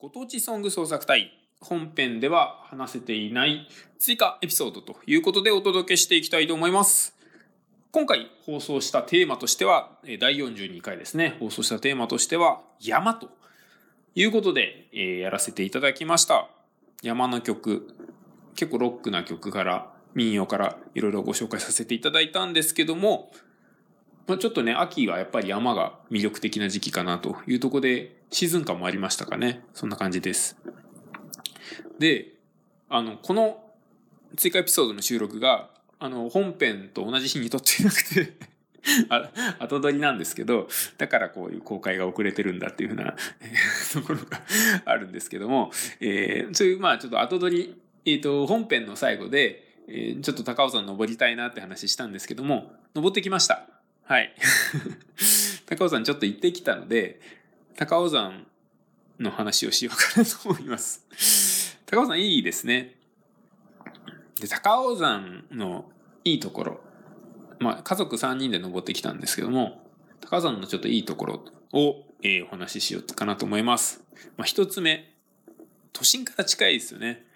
ご当地ソング創作隊本編では話せていない追加エピソードということでお届けしていきたいと思います。今回放送したテーマとしては、第42回ですね、放送したテーマとしては山ということで、えやらせていただきました。山の曲、結構ロックな曲から民謡からいろいろご紹介させていただいたんですけども、まあ、ちょっとね、秋はやっぱり山が魅力的な時期かなというとこで、シーズン感もありましたかね。そんな感じです。で、あの、この追加エピソードの収録が、あの、本編と同じ日に撮っていなくて あ、後撮りなんですけど、だからこういう公開が遅れてるんだっていうふうなえ ところがあるんですけども、えーそういう、まあちょっと後撮り、えっ、と、本編の最後で、えーちょっと高尾山登りたいなって話したんですけども、登ってきました。はい。高尾山ちょっと行ってきたので、高尾山の話をしようかなと思います。高尾山いいですね。で、高尾山のいいところ。まあ、家族3人で登ってきたんですけども、高尾山のちょっといいところを、えーお話ししようかなと思います。まあ、一つ目、都心から近いですよね。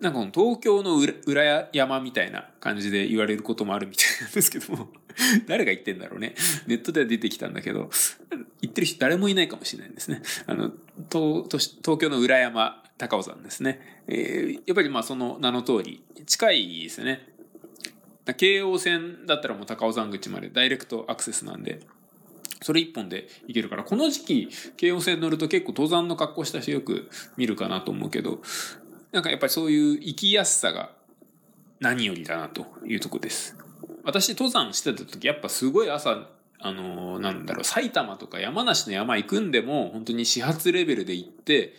なんかこの東京の裏裏山みたいな感じで言われることもあるみたいなんですけども、誰が言ってんだろうね。ネットでは出てきたんだけど、言ってる人誰もいないかもしれないですね。あの、東東京の裏山、高尾山ですね。えーやっぱりまあその名の通り、近いですよね。京王線だったらもう高尾山口までダイレクトアクセスなんで、それ一本で行けるから、この時期、京王線乗ると結構登山の格好した人よく見るかなと思うけど、なんかやっぱりそういう行きやすさが何よりだなというとこです。私登山してた時やっぱすごい朝あのーなんだろう埼玉とか山梨の山行くんでも本当に始発レベルで行って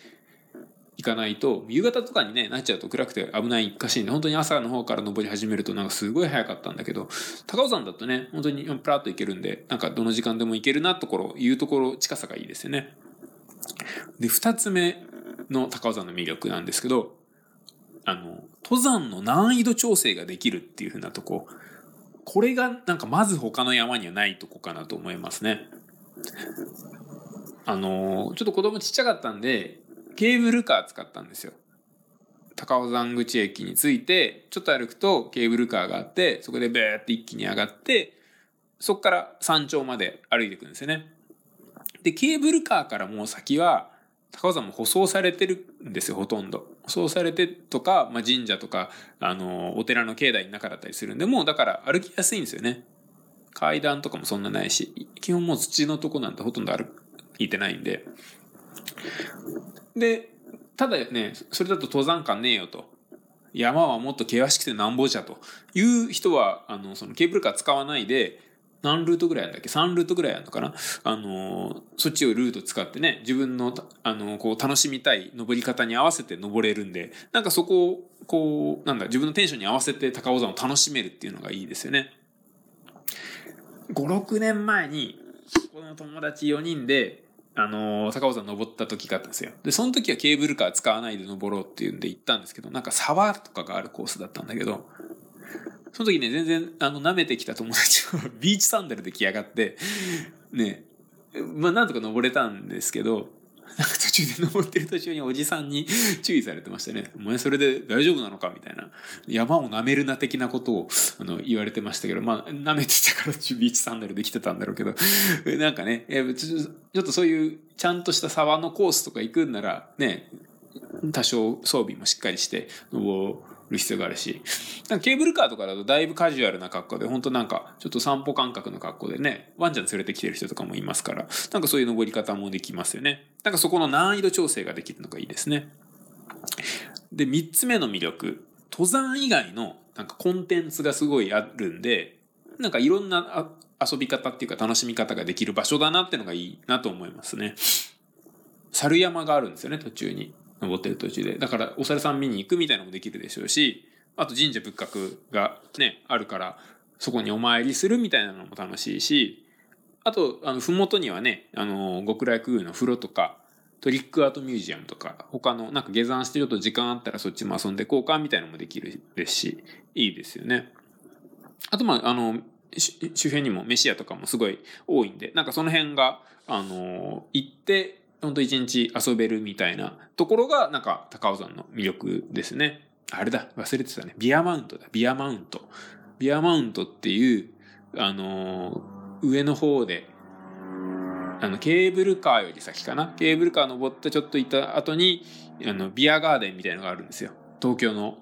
行かないと夕方とかにねなっちゃうと暗くて危ないかしいんで本当に朝の方から登り始めるとなんかすごい早かったんだけど高尾山だとね本当にプラッと行けるんでなんかどの時間でも行けるなところいうところ近さがいいですよね。で2つ目の高尾山の魅力なんですけどあの登山の難易度調整ができるっていう風なとここれがなんかまず他の山にはないとこかなと思いますね。あのちょっと子供ちっちゃかったんでケーブルカー使ったんですよ。高尾山口駅に着いてちょっと歩くとケーブルカーがあってそこでベーって一気に上がってそこから山頂まで歩いていくんですよね。でケーブルカーからもう先は高尾山も舗装されてるんですよほとんど。舗装されてとか、まあ、神社とかあのお寺の境内の中だったりするんでもうだから歩きやすいんですよね。階段とかもそんなないし基本もう土のとこなんてほとんど歩いてないんで。でただねそれだと登山感ねえよと。山はもっと険しくてなんぼじゃという人はあのそのケーブルカー使わないで何ルートぐらいあるんだっけ？3ルートぐらいあるのかな？あのそっちをルート使ってね自分のあのこう楽しみたい登り方に合わせて登れるんでなんかそこをこうなんだ自分のテンションに合わせて高尾山を楽しめるっていうのがいいですよね。56年前にこの友達4人であの高尾山登った時があったんですよ。でその時はケーブルカー使わないで登ろうっていうんで行ったんですけどなんか沢とかがあるコースだったんだけどその時ね全然あの舐めてきた友達を ビーチサンダルで来やがってねまあなんとか登れたんですけどなんか途中で登ってる途中におじさんに注意されてましたね。お前それで大丈夫なのか？みたいな。山を舐めるな的なことをあの言われてましたけど、まあ舐めてたからビーチサンダルで来てたんだろうけど、なんかね、ちょちょっとそういうちゃんとした沢のコースとか行くんならね、多少装備もしっかりして登る必要があるし。なんかケーブルカーとかだとだいぶカジュアルな格好で本当なんかちょっと散歩感覚の格好でねワンちゃん連れてきてる人とかもいますからなんかそういう登り方もできますよね。なんかそこの難易度調整ができるのがいいですね。で3つ目の魅力。登山以外のなんかコンテンツがすごいあるんでなんかいろんな遊び方っていうか楽しみ方ができる場所だなってのがいいなと思いますね。猿山があるんですよね途中に。登ってる途中でだからお猿さん見に行くみたいなのもできるでしょうしあと神社仏閣がねあるからそこにお参りするみたいなのも楽しいしあとあの麓にはねあの極楽宮の風呂とかトリックアートミュージアムとか他のなんか下山してちょっと時間あったらそっちも遊んでこうかみたいなのもできるですしいいですよね。あとまああの周辺にも飯屋とかもすごい多いんでなんかその辺があの行って本当一日遊べるみたいなところが、なんか高尾山の魅力ですね。あれだ、忘れてたね。ビアマウントだ、ビアマウント。ビアマウントっていう、あのー、上の方で、あの、ケーブルカーより先かな？ケーブルカー登ってちょっと行った後に、あの、ビアガーデンみたいなのがあるんですよ。東京の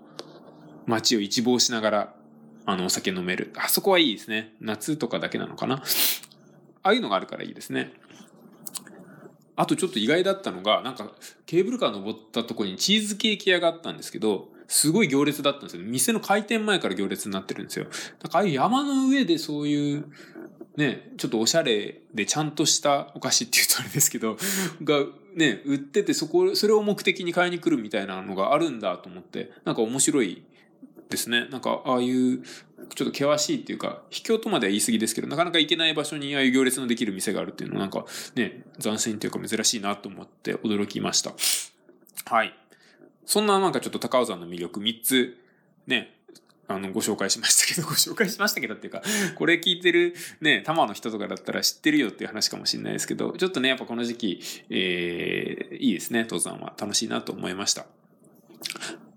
街を一望しながら、あの、お酒飲める。あそこはいいですね。夏とかだけなのかな？ああいうのがあるからいいですね。あとちょっと意外だったのが、なんか、ケーブルカー登ったとこにチーズケーキ屋があったんですけど、すごい行列だったんですよ。店の開店前から行列になってるんですよ。なんかああいう山の上でそういう、ね、ちょっとおしゃれでちゃんとしたお菓子って言うとあれですけど、がね、売っててそこ、それを目的に買いに来るみたいなのがあるんだと思って、なんか面白いですね。なんかああいうちょっと険しいっていうか、秘境とまでは言い過ぎですけど、なかなか行けない場所にああいう行列のできる店があるっていうのはなんかね、斬新というか珍しいなと思って驚きました。はい。そんななんかちょっと高尾山の魅力3つね、あの、ご紹介しましたけど、ご紹介しましたけどっていうか、これ聞いてるね、多摩の人とかだったら知ってるよっていう話かもしれないですけど、ちょっとね、やっぱこの時期、えー、いいですね、登山は。楽しいなと思いました。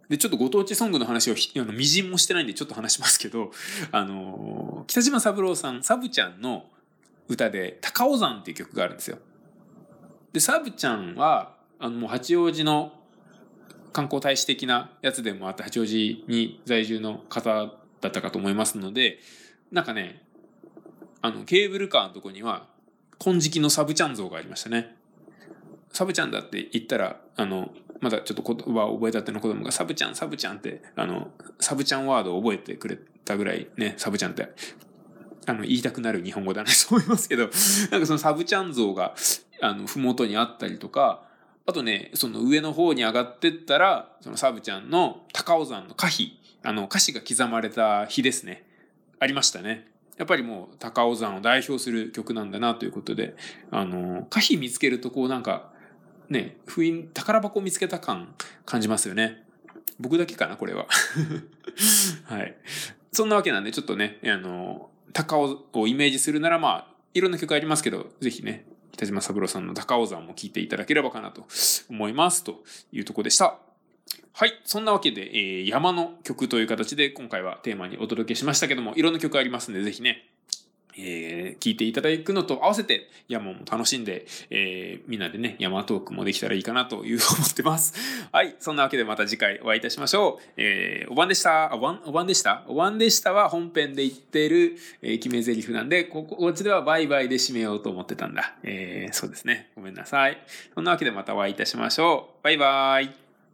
で、ちょっとご当地ソングの話をあの、みじんもしてないんでちょっと話しますけど、あの、北島三郎さん、サブちゃんの歌で、高尾山っていう曲があるんですよ。で、サブちゃんは、あの、もう八王子の観光大使的なやつでもあって八王子に在住の方だったかと思いますのでなんかねあのケーブルカーのとこには金色のサブチャン像がありましたねサブちゃんだって言ったらあのまだちょっと言葉を覚えたての子供がサブちゃんサブちゃんってあのサブちゃんワードを覚えてくれたぐらいねサブちゃんってあの言いたくなる日本語だなと 思いますけどなんかそのサブちゃん像があの麓にあったりとかあとね、その上の方に上がってったら、そのサブちゃんの高尾山の歌碑、あの歌詞が刻まれた日ですね。ありましたね。やっぱりもう高尾山を代表する曲なんだなということで、あの、歌碑見つけるとこうなんか、ね、封印、宝箱見つけた感感じますよね。僕だけかな、これは。はい。そんなわけなんで、ちょっとね、あの、高尾をイメージするならまあ、いろんな曲ありますけど、ぜひね、北島三郎さんの高尾山も聞いていただければかなと思いますというとこでした。はい。そんなわけで、えー、山の曲という形で今回はテーマにお届けしましたけども、いろんな曲ありますんで、ぜひね、えー、聞いていただくのと合わせて山も楽しんで、えー、みんなでね、山トークもできたらいいかなという思ってます。はい。そんなわけでまた次回お会いいたしましょう。えー、お晩でした。お晩、お晩でした？お晩でしたは本編で言ってる、えー、決め台詞なんで、ここ、こっちではバイバイで締めようと思ってたんだ。えー、そうですね。ごめんなさい。そんなわけでまたお会いいたしましょう。バイバイ。